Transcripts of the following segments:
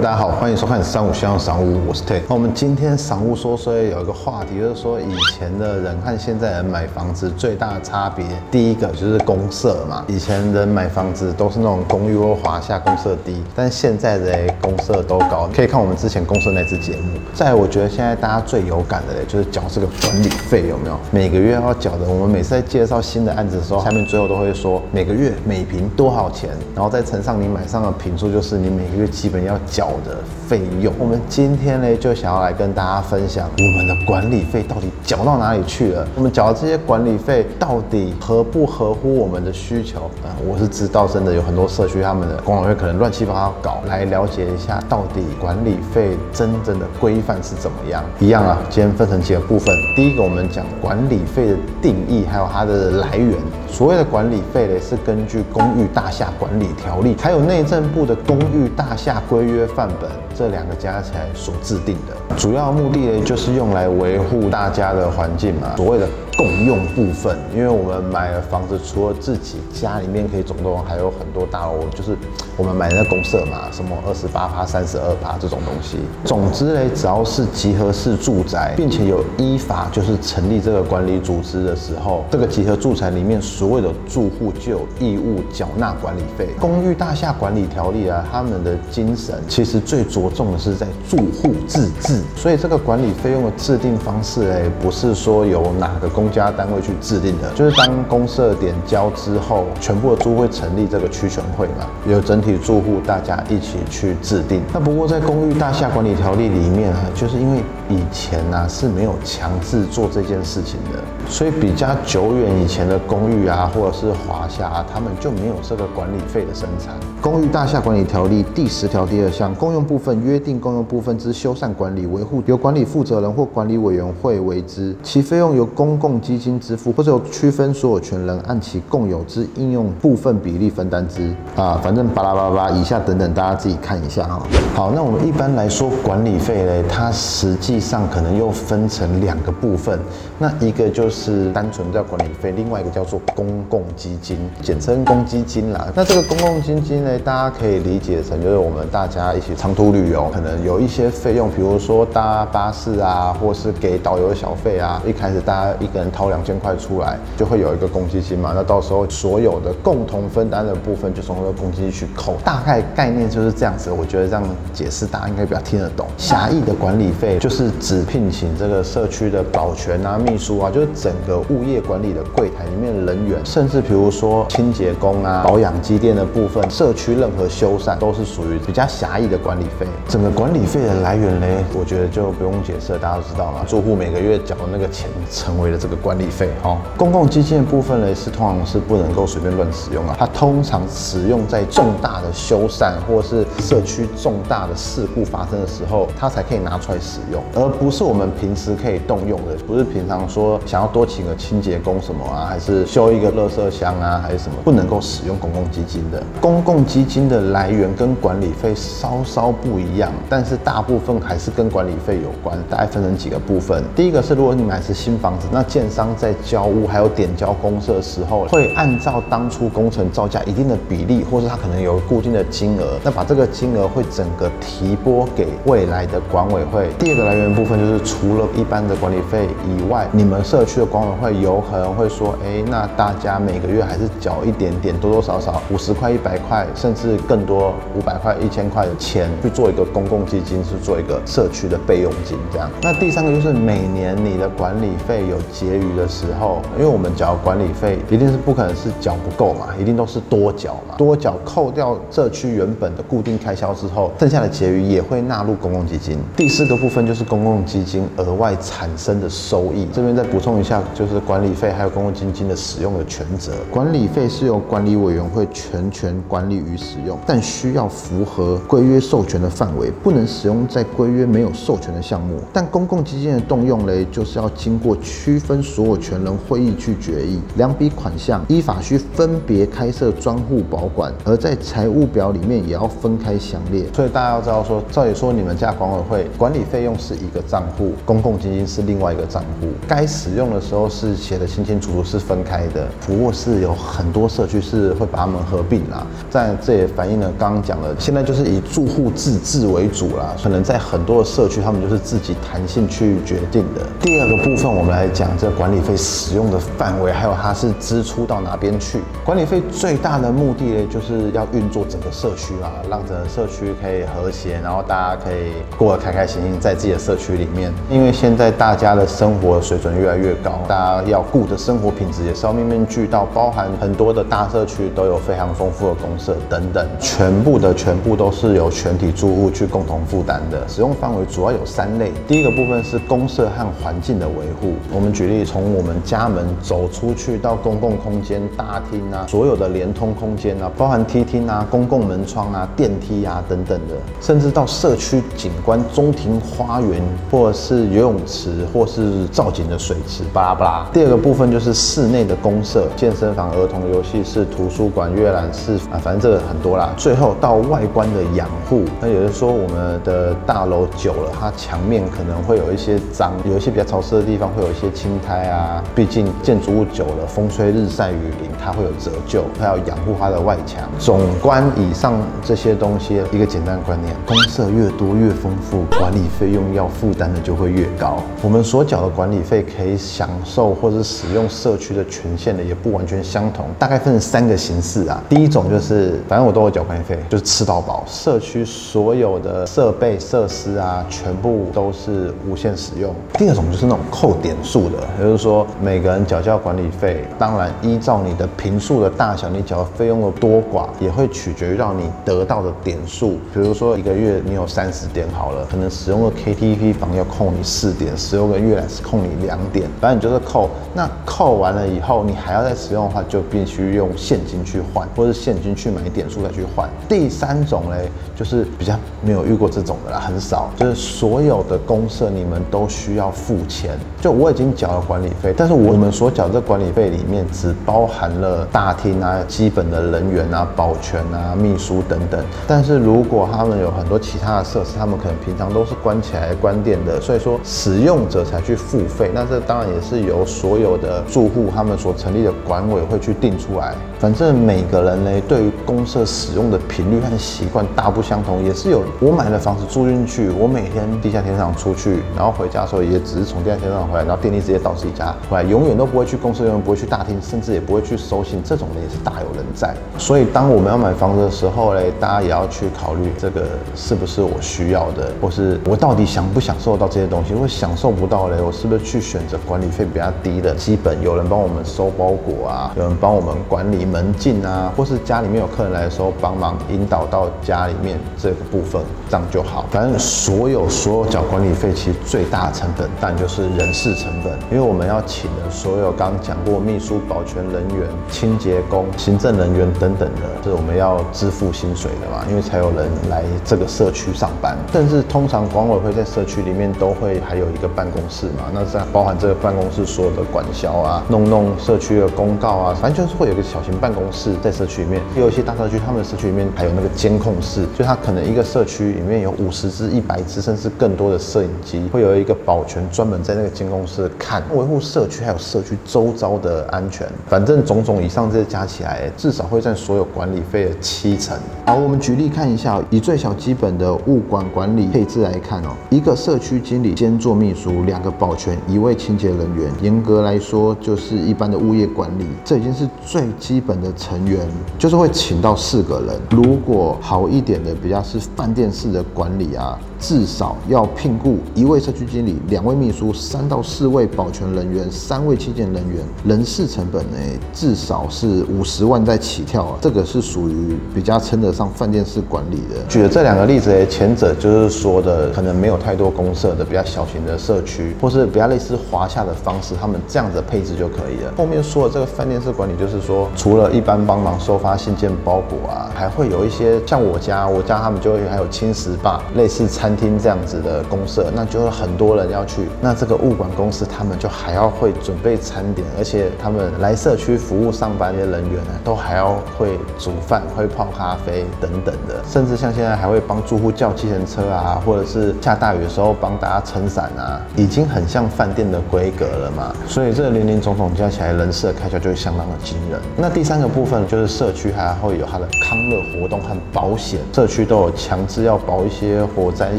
大家好，欢迎收看三五香赏屋，我是 Ted。那我们今天赏屋说说有一个话题，就是说以前的人和现在人买房子最大的差别，第一个就是公社嘛。以前人买房子都是那种公寓或华夏，公社低，但现在的公社都高。可以看我们之前公社那支节目。再，我觉得现在大家最有感的嘞，就是缴这个管理费有没有？每个月要缴的。我们每次在介绍新的案子的时候，下面最后都会说每个月每平多少钱，然后再乘上你买上的平数，就是你每个月基本要缴的费用。我们今天呢，就想要来跟大家分享我们的管理费到底缴到哪里去了。我们缴的这些管理费到底合不合乎我们的需求？啊，我是知道，真的有很多社区他们的管委会可能乱七八糟搞，来了解一下到底管理费真正的规范是怎么样。一样啊，今天分成几个部分。第一个，我们讲管理费的定义，还有它的来源。所谓的管理费呢，是根据《公寓大厦管理条例》还有内政部的《公寓大厦规约范本》这两个加起来所制定的。主要目的呢，就是用来维护大家的环境嘛。所谓的共用部分，因为我们买了房子，除了自己家里面可以总动，还有很多大楼，就是我们买那公社嘛，什么二十八趴、三十二趴这种东西。总之呢，只要是集合式住宅，并且有依法就是成立这个管理组织的时候，这个集合住宅里面所有的住户就有义务缴纳管理费。公寓大厦管理条例啊，他们的精神其实最着重的是在住户自治，所以这个管理费用的制定方式哎，不是说由哪个公家单位去制定的，就是当公社点交之后，全部的租会成立这个区权会嘛，由整体住户大家一起去制定。那不过在公寓大厦管理条例里面啊，就是因为以前呢是没有强制做这件事情的，所以比较久远以前的公寓啊，或者是华夏啊，他们就没有这个管理费的生产。公寓大厦管理条例第十条第二项，公用部分约定公用部分之修缮管理维护，由管理负责人或管理委员会为之，其费用由公共基金支付，或者有区分所有权人按其共有之应用部分比例分担之。啊，反正巴拉巴拉，以下等等，大家自己看一下哈。好，那我们一般来说管理费呢，它实际上可能又分成两个部分，那一个就是单纯叫管理费，另外一个叫做公共基金，简称公积金啦。那这个公共基金呢，大家可以理解成就是我们大家一起长途旅游，可能有一些费用，比如说搭巴士啊，或是给导游小费啊，一开始大家一个人掏两千块出来，就会有一个公积金嘛。那到时候所有的共同分担的部分，就从那个公积金去扣。大概概念就是这样子，我觉得这样解释大家应该比较听得懂。狭义的管理费就是指聘请这个社区的保全啊、秘书啊，就是整个物业管理的柜台里面人员，甚至比如说清洁工啊、保养机电的部分，社区任何修缮都是属于比较狭义的管理费。整个管理费的来源呢，我觉得就不用解释，大家都知道嘛。住户每个月缴的那个钱，成为了这个管理费。哦，公共基金的部分呢，是通常是不能够随便乱使用啊。它通常使用在重大的修缮或是社区重大的事故发生的时候，它才可以拿出来使用，而不是我们平时可以动用的。不是平常说想要多请个清洁工什么啊，还是修一个垃圾箱啊，还是什么，不能够使用公共基金的。公共基金的来源跟管理费稍稍不一样，但是大部分还是跟管理费有关。大概分成几个部分。第一个是，如果你买是新房子，那建商当在交屋还有点交公社的时候，会按照当初工程造价一定的比例，或是它可能有固定的金额，那把这个金额会整个提拨给未来的管委会。第二个来源部分就是除了一般的管理费以外，你们社区的管委会有可能会说，哎，那大家每个月还是缴一点点，多多少少五十块、一百块，甚至更多五百块、一千块的钱去做一个公共基金，是做一个社区的备用金这样。那第三个就是每年你的管理费有结余的时候，因为我们缴管理费一定是不可能是缴不够嘛，一定都是多缴嘛，多缴扣掉社区原本的固定开销之后，剩下的结余也会纳入公共基金。第四个部分就是公共基金额外产生的收益，这边再补充一下，就是管理费还有公共基金的使用的权责。管理费是由管理委员会全权管理与使用，但需要符合规约授权的范围，不能使用在规约没有授权的项目。但公共基金的动用嘞，就是要经过区分所所有权人会议去决议。两笔款项依法需分别开设专户保管，而在财务表里面也要分开详列。所以大家要知道说，照理说你们家管委会管理费用是一个账户，公共基金是另外一个账户，该使用的时候是写的清清楚楚，是分开的。不过是有很多社区是会把它们合并啦，在这也反映了刚刚讲的，现在就是以住户自治为主啦，可能在很多的社区他们就是自己弹性去决定的。第二个部分，我们来讲这管管理费使用的范围，还有它是支出到哪边去。管理费最大的目的呢，就是要运作整个社区啊，让整个社区可以和谐，然后大家可以过得开开心心在自己的社区里面。因为现在大家的生活水准越来越高，大家要顾的生活品质也是要面面俱到，包含很多的大社区都有非常丰富的公社等等，全部的全部都是由全体住户去共同负担的。使用范围主要有三类，第一个部分是公社和环境的维护。我们举例，从从我们家门走出去到公共空间、大厅啊，所有的连通空间啊，包含梯厅啊、公共门窗啊、电梯啊等等的，甚至到社区景观、中庭花园，或者是游泳池，或是造景的水池，巴拉巴拉。第二个部分就是室内的公社，健身房、儿童游戏室、图书馆、阅览室啊，反正这个很多啦。最后到外观的养护，那有人说我们的大楼久了，它墙面可能会有一些脏，有一些比较潮湿的地方会有一些青苔。啊毕竟建筑物久了，风吹日晒雨淋，它会有折旧，它要养护它的外墙。总观以上这些东西，一个简单的观念：公社越多越丰富，管理费用要负担的就会越高。我们所缴的管理费可以享受或者使用社区的权限的，也不完全相同，大概分成三个形式啊。第一种就是，反正我都有缴管理费，就是吃到饱，社区所有的设备设施啊，全部都是无限使用。第二种就是那种扣点数的，就是说每个人缴交管理费，当然依照你的平数的大小，你缴的费用的多寡，也会取决于到你得到的点数。比如说一个月你有三十点好了，可能使用个 KTV 房要扣你四点，使用个阅览室扣你两点，反正你就是扣。那扣完了以后，你还要再使用的话，就必须用现金去换，或是现金去买点数再去换。第三种嘞，就是比较没有遇过这种的啦，很少，就是所有的公社你们都需要付钱。就我已经缴了管理费，但是我们所缴这管理费里面只包含了大厅啊、基本的人员啊、保全啊、秘书等等。但是如果他们有很多其他的设施，他们可能平常都是关起来关店的，所以说使用者才去付费。那这当然也是由所有的住户他们所成立的管委会去定出来。反正每个人呢，对于公社使用的频率和习惯大不相同，也是有我买了房子住进去，我每天地下停车场出去，然后回家的时候也只是从地下停车场回来，然后电梯直接到自家来，永远都不会去公司，永远不会去大厅，甚至也不会去收信，这种人也是大有人在。所以当我们要买房子的时候嘞，大家也要去考虑这个是不是我需要的，或是我到底享不享受到这些东西。如果享受不到嘞，我是不是去选择管理费比较低的，基本有人帮我们收包裹啊，有人帮我们管理。门禁啊，或是家里面有客人来的时候，帮忙引导到家里面这个部分，这样就好。反正所有所有缴管理费，其实最大的成本，但就是人事成本，因为我们我们要请的所有刚讲过秘书、保全人员、清洁工、行政人员等等的，是我们要支付薪水的嘛，因为才有人来这个社区上班。但是通常管委会在社区里面都会还有一个办公室嘛，那在包含这个办公室所有的管销啊，弄弄社区的公告啊，反正就是会有个小型。办公室在社区里面，也有一些大社区，他们的社区里面还有那个监控室，就他可能一个社区里面有五十只、一百只，甚至更多的摄影机，会有一个保全专门在那个监控室看，我社区还有社区周遭的安全。反正种种以上这些加起来，至少会占所有管理费的七成。好，我们举例看一下，以最小基本的物管管理配置来看哦，一个社区经理兼做秘书，两个保全，一位清洁人员，严格来说就是一般的物业管理，这已经是最基。本的成员就是会请到四个人，如果好一点的，比较是饭店式的管理啊。至少要聘雇一位社区经理、两位秘书、三到四位保全人人员、三位清洁人员，人事成本呢，至少是五十万在起跳啊。这个是属于比较称得上饭店式管理的。举的这两个例子，前者就是说的可能没有太多公社的比较小型的社区，或是比较类似华夏的方式，他们这样子配置就可以了。后面说的这个饭店式管理，就是说除了一般帮忙收发信件包裹啊，还会有一些像我家，我家他们就会还有轻食吧，类似餐。厅这样子的公社，那就有很多人要去，那这个物管公司他们就还还要会准备餐点，而且他们来社区服务上班的人员呢，都还要会煮饭、会泡咖啡等等的，甚至像现在还会帮住户叫计程车啊，或者是下大雨的时候帮大家撑伞啊，已经很像饭店的规格了嘛。所以这林林总总加起来，人事的开销就会相当的惊人。那第三个部分就是社区还会有它的康乐活动和保险，社区都有强制要保一些火灾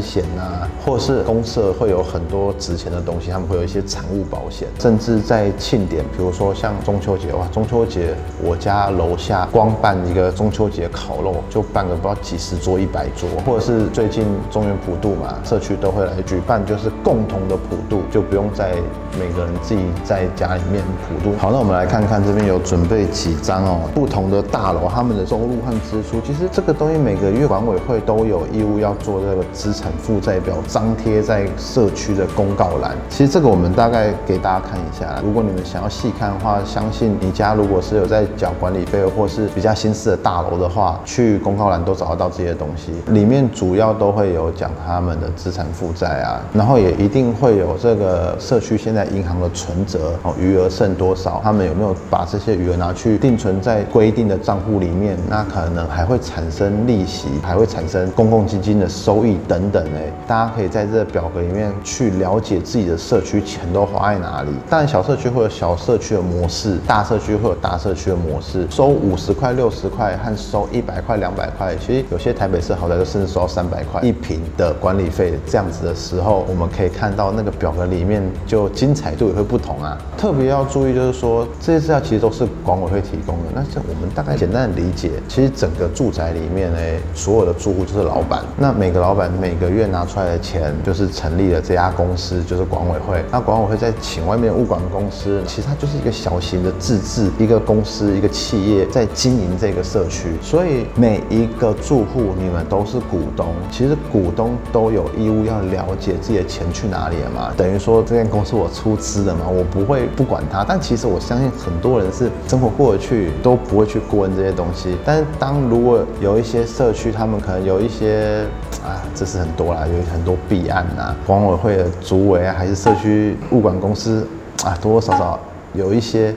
险啊，或是公社会有很多值钱的东西，他们会有一些产物保险，甚至在庆典，比如说像中秋节哇，中秋节我家楼下光办一个中秋节烤肉，就办个不知道几十桌、一百桌，或者是最近中原普渡嘛，社区都会来举办，就是共同的普渡，就不用再每个人自己在家里面普渡。好，那我们来看看这边有准备几张哦，不同的大楼他们的收入和支出，其实这个东西每个月管委会都有义务要做这个资产负债表，张贴在社区的公告栏。其实这个我们大概给大大家看一下，如果你们想要细看的话，相信你家如果是有在缴管理费或是比较新式的大楼的话，去公告栏都找得到这些东西，里面主要都会有讲他们的资产负债啊，然后也一定会有这个社区现在银行的存折哦，余额剩多少，他们有没有把这些余额拿去定存在规定的账户里面，那可能还会产生利息，还会产生公共基金的收益等等哎，大家可以在这个表格里面去了解自己的社区钱都花在哪里。当然小社区会有小社区的模式，大社区会有大社区的模式，收五十块、六十块和收一百块、两百块，其实有些台北市好歹就甚至收到三百块一平的管理费，这样子的时候，我们可以看到那个表格里面就精彩度也会不同啊。特别要注意就是说，这些资料其实都是管委会提供的，那这我们大概简单的理解，其实整个住宅里面呢，所有的住户就是老板，那每个老板每个月拿出来的钱就是成立了这家公司，就是管委会，那管委会在请外面物管公司，其实它就是一个小型的自治一个公司一个企业在经营这个社区，所以每一个住户你们都是股东，其实股东都有义务要了解自己的钱去哪里了嘛，等于说这间公司我出资的嘛，我不会不管它，但其实我相信很多人是生活过得去都不会去过问这些东西，但是当如果有一些社区，他们可能有一些啊，这是很多啦，有很多弊案呐，管委会的主委啊，还是社区物管公司啊，多多少少有一些。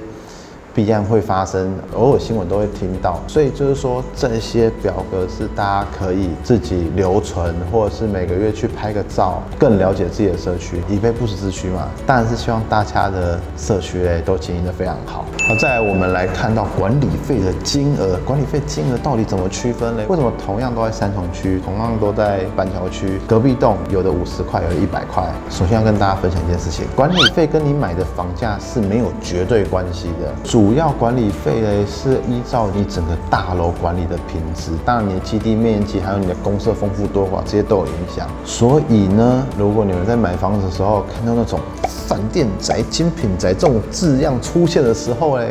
必然会发生，偶尔新闻都会听到，所以就是说这些表格是大家可以自己留存，或者是每个月去拍个照，更了解自己的社区，以备不时之需嘛。当然是希望大家的社区嘞都经营的非常好。好，再来我们来看到管理费的金额，管理费金额到底怎么区分嘞？为什么同样都在三重区，同样都在板桥区，隔壁栋有的五十块，有的一百块？首先要跟大家分享一件事情，管理费跟你买的房价是没有绝对关系的，主主要管理费呢是依照你整个大楼管理的品质，当然你的基地面积还有你的公社丰富多寡这些都有影响。所以呢，如果你们在买房子的时候看到那种饭店宅、精品宅这种字样出现的时候呢，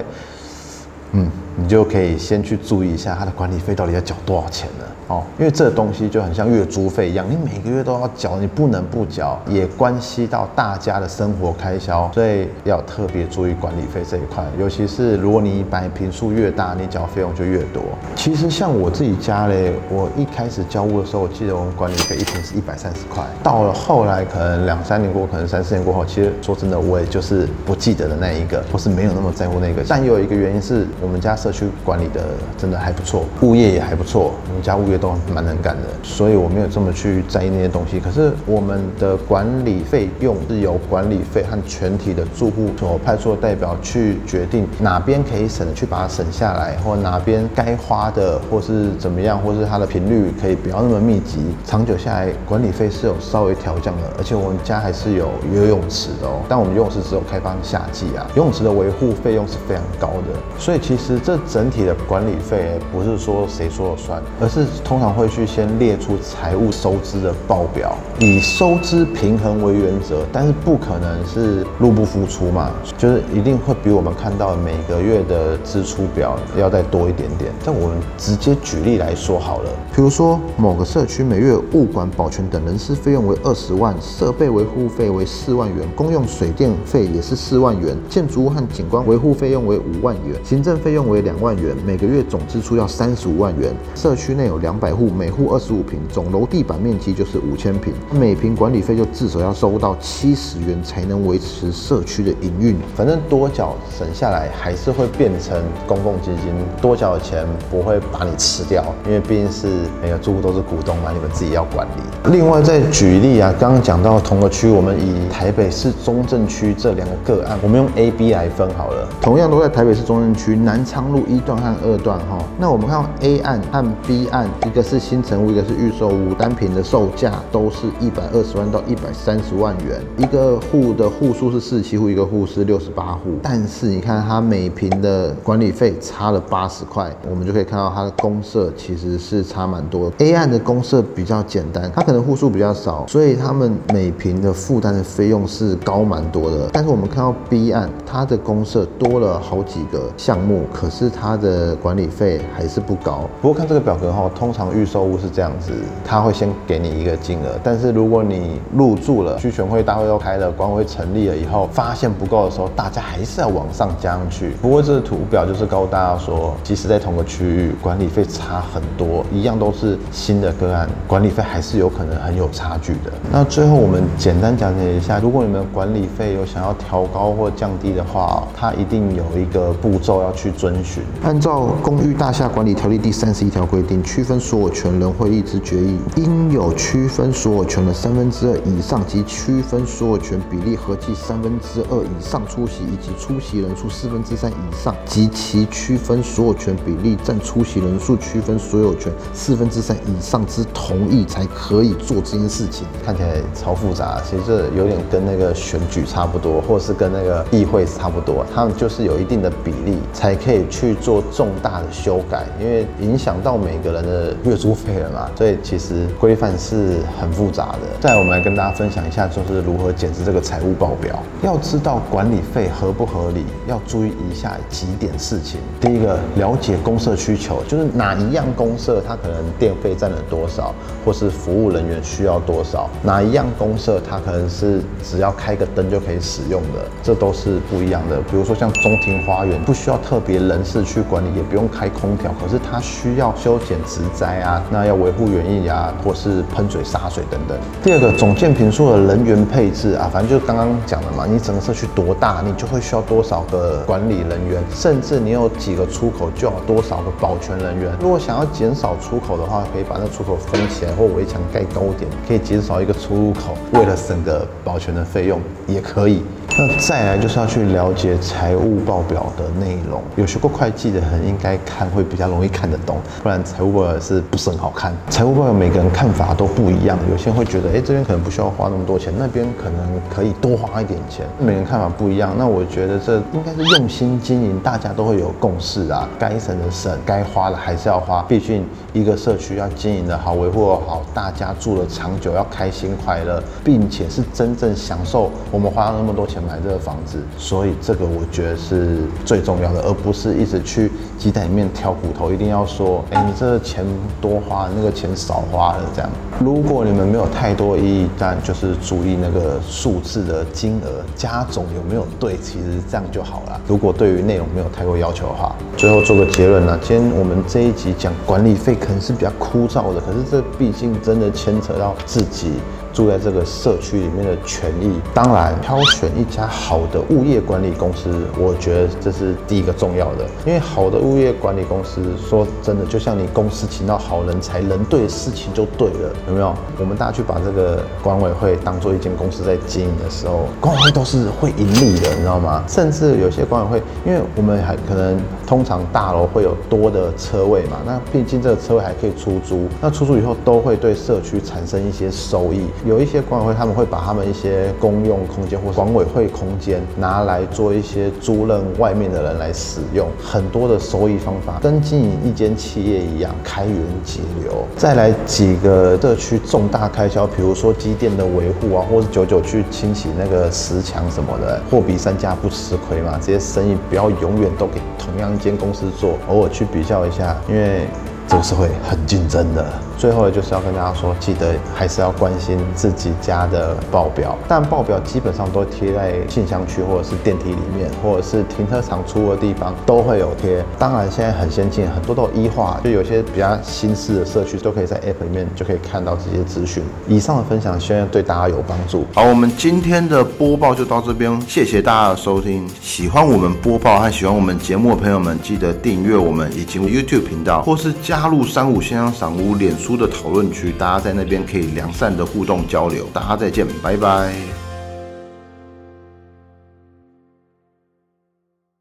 嗯，你就可以先去注意一下它的管理费到底要缴多少钱了。哦，因为这东西就很像月租费一样，你每个月都要缴，你不能不缴，也关系到大家的生活开销，所以要特别注意管理费这一块。尤其是如果你买平数越大，你缴费用就越多。其实像我自己家嘞，我一开始交屋的时候，我记得我们管理费一平是一百三十块，到了后来可能两三年过，可能三四年过后，其实说真的，我也就是不记得的那一个，或是没有那么在乎那个。但有一个原因是我们家社区管理的真的还不错，物业也还不错，我们家物业。都蛮能干的，所以我没有这么去在意那些东西。可是我们的管理费用是由管理费和全体的住户所派出的代表去决定哪边可以省的，去把它省下来，或哪边该花的，或是怎么样，或是它的频率可以不要那么密集。长久下来，管理费是有稍微调降的，而且我们家还是有游泳池的哦。但我们游泳池只有开放夏季啊，游泳池的维护费用是非常高的。所以其实这整体的管理费不是说谁说了算，而是。通常会去先列出财务收支的报表，以收支平衡为原则，但是不可能是入不敷出嘛，就是一定会比我们看到每个月的支出表要再多一点点。但我们直接举例来说好了，比如说某个社区每月物管、保全等人事费用为二十万，设备维护费为四万元，公用水电费也是四万元，建筑物和景观维护费用为五万元，行政费用为两万元，每个月总支出要三十五万元。社区内有两百户，每户二十五平，总楼地板面积就是五千平，每平管理费就至少要收到七十元才能维持社区的营运。反正多缴省下来还是会变成公共基金，多缴的钱不会把你吃掉，因为毕竟是每个住户都是股东嘛，你们自己要管理。另外再举例啊，刚刚讲到同个区，我们以台北市中正区这两个个案，我们用 A、B 来分好了。同样都在台北市中正区南昌路一段和二段哈。那我们看到 A 案和 B 案，一个是新城屋，一个是预售屋，单品的售价都是一百二十万到一百三十万元。一个户的户数是四十七户，一个户是六十八户。但是你看它每平的管理费差了八十块，我们就可以看到它的公社其实是差蛮多。A 案的公社比较简单，它可能户数比较少，所以他们每平的负担的费用是高蛮多的。但是我们看到 B 案，它的公社多了好几个项目，可是是它的管理费还是不高。不过看这个表格哈，通常预售屋是这样子，他会先给你一个金额，但是如果你入住了，区全会大会又开了，管委会成立了以后，发现不够的时候，大家还是要往上加上去。不过这个图表就是告诉大家说，即使在同个区域，管理费差很多，一样都是新的个案，管理费还是有可能很有差距的。那最后我们简单讲解一下，如果你们管理费有想要调高或降低的话，它一定有一个步骤要去遵按照《公寓大厦管理条例》第三十一条规定，区分所有权人会议之决议，应有区分所有权的三分之二以上及区分所有权比例合计三分之二以上出席，以及出席人数四分之三以上及其区分所有权比例占出席人数区分所有权四分之三以上之同意，才可以做这件事情。看起来超复杂，其实这有点跟那个选举差不多，或是跟那个议会差不多，他们就是有一定的比例才可以去做重大的修改，因为影响到每个人的月租费了嘛，所以其实规范是很复杂的。再来，我们来跟大家分享一下，就是如何检视这个财务报表。要知道管理费合不合理，要注意以下几点事情。第一个，了解公社需求，就是哪一样公社它可能电费占了多少，或是服务人员需要多少，哪一样公社它可能是只要开个灯就可以使用的，这都是不一样的。比如说像中庭花园，不需要特别人士去管理，也不用开空调，可是它需要修剪植栽啊，那要维护园艺啊，或是喷水洒水等等。第二个，总建平数的人员配置啊，反正就刚刚讲的嘛，你整个社区多大，你就会需要多少个管理人员，甚至你有几个出口，就要多少个保全人员。如果想要减少出口的话，可以把那出口封起来，或围墙盖高点，可以减少一个出入口，为了省个保全的费用也可以。那再来就是要去了解财务报表的内容，有学过会计的人应该看会比较容易看得懂，不然财务报表是不是很好看？财务报表每个人看法都不一样，有些人会觉得，哎，这边可能不需要花那么多钱，那边可能可以多花一点钱，每个人看法不一样。那我觉得这应该是用心经营，大家都会有共识啊，该省的省，该花的还是要花，毕竟一个社区要经营的好，维护的好，大家住的长久，要开心快乐，并且是真正享受我们花了那么多钱。买这个房子，所以这个我觉得是最重要的，而不是一直去鸡蛋里面挑骨头，一定要说，哎，你这个钱多花，那个钱少花了这样。如果你们没有太多意义，但就是注意那个数字的金额加总有没有对，其实这样就好了。如果对于内容没有太多要求的话，最后做个结论呢，今天我们这一集讲管理费可能是比较枯燥的，可是这毕竟真的牵扯到自己。住在这个社区里面的权益，当然挑选一家好的物业管理公司，我觉得这是第一个重要的。因为好的物业管理公司，说真的，就像你公司请到好人才，人对事情就对了，有没有？我们大家去把这个管委会当做一间公司在经营的时候，管委会都是会盈利的，你知道吗？甚至有些管委会，因为我们还可能通常大楼会有多的车位嘛，那毕竟这个车位还可以出租，那出租以后都会对社区产生一些收益。有一些管委会，他们会把他们一些公用空间或管委会空间拿来做一些租赁外面的人来使用，很多的收益方法跟经营一间企业一样，开源节流。再来几个社区重大开销，比如说机电的维护啊，或是久久去清洗那个石墙什么的，货比三家不吃亏嘛。这些生意不要永远都给同样一间公司做，偶尔去比较一下，因为。这个社会很竞争的。最后，就是要跟大家说，记得还是要关心自己家的报表，但报表基本上都贴在信箱区或者是电梯里面，或者是停车场出的地方都会有贴。当然现在很先进，很多都有一化，就有些比较新式的社区都可以在 App 里面就可以看到这些资讯。以上的分享希望对大家有帮助。好，我们今天的播报就到这边，谢谢大家的收听。喜欢我们播报和喜欢我们节目的朋友们，记得订阅我们以及 YouTube 频道，或是加入三五先生赏屋脸书的讨论区，大家在那边可以良善的互动交流。大家再见，拜拜。